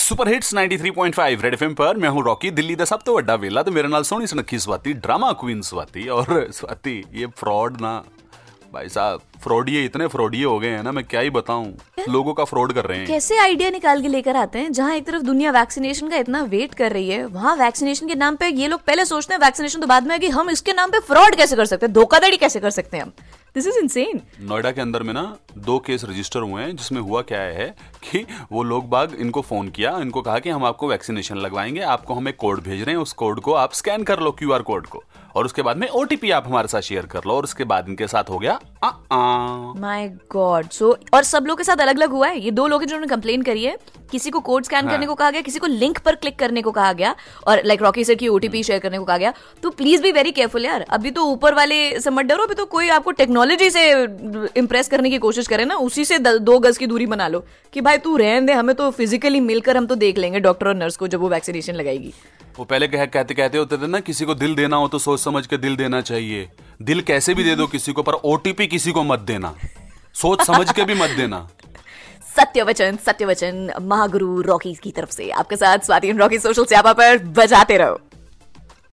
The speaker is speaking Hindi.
सुपर हिट्स 93.5 रेड एफएम पर मैं हूं रॉकी दिल्ली ਦਾ ਸਭ ਤੋਂ ਵੱਡਾ ਵੇਲਾ ਤੇ ਮੇਰੇ ਨਾਲ ਸੋਹਣੀ ਸੁਨੱਖੀ ਸਵਾਤੀ ਡਰਾਮਾ क्वीन स्वाति और स्वाति ये फ्रॉड ना भाई साहब फ्रॉडिये इतने फ्रॉडिये हो गए हैं ना मैं क्या ही बताऊँ? लोगों का फ्रॉड कर रहे हैं। कैसे आइडिया निकाल के लेकर आते हैं? जहाँ एक तरफ़ दुनिया वैक्सीनेशन का इतना वेट कर रही है वहाँ वैक्सीनेशन के नाम पे ये लोग पहले सोचते हैं वैक्सीनेशन तो बाद में हम इसके नाम पे फ्रॉड कैसे कर सकते हैं? धोखाधड़ी कैसे कर सकते हैं हम? दिस इज़ इनसेन नोएडा के अंदर में ना दो केस रजिस्टर हुए हैं जिसमें हुआ क्या है कि वो लोग बाग इनको फ़ोन किया इनको कहा कि हम आपको वैक्सीनेशन लगवाएँगे आपको हम एक कोड भेज रहे हैं उस कोड को आप स्कैन कर लो क्यूआर कोड को। और उसके बाद में ओटीपी आप हमारे साथ शेयर कर लो और उसके बाद इनके साथ हो गया माय गॉड सो और सब लोग के साथ अलग अलग हुआ है। ये दो लोग हैं जिन्होंने कंप्लेन करी है। किसी को कोड स्कैन हाँ। करने को कहा गया किसी को लिंक पर क्लिक करने को कहा गया और लाइक रॉकी सर की ओटीपी शेयर करने को कहा गया। तो प्लीज़ बी वेरी केयरफुल यार। अभी तो ऊपर वाले से मत डरो। अभी तो कोई आपको टेक्नोलॉजी से इम्प्रेस करने की कोशिश करे ना उसी से दो गज की दूरी बना लो कि भाई तू रहने दे हमें तो फिजिकली मिलकर हम तो देख लेंगे डॉक्टर और नर्स को जब वो वैक्सीनेशन लगाएगी। वो पहले कह, कहते कहते होते थे ना किसी को दिल देना हो तो सोच समझ के दिल देना चाहिए। दिल कैसे भी दे दो किसी को, पर ओटीपी किसी को मत देना। सोच समझ के भी मत देना। सत्य वचन सत्य वचन महागुरु रॉकी की तरफ़ से। आपके साथ स्वाति रॉकी सोशल स्यापा पर बजाते रहो।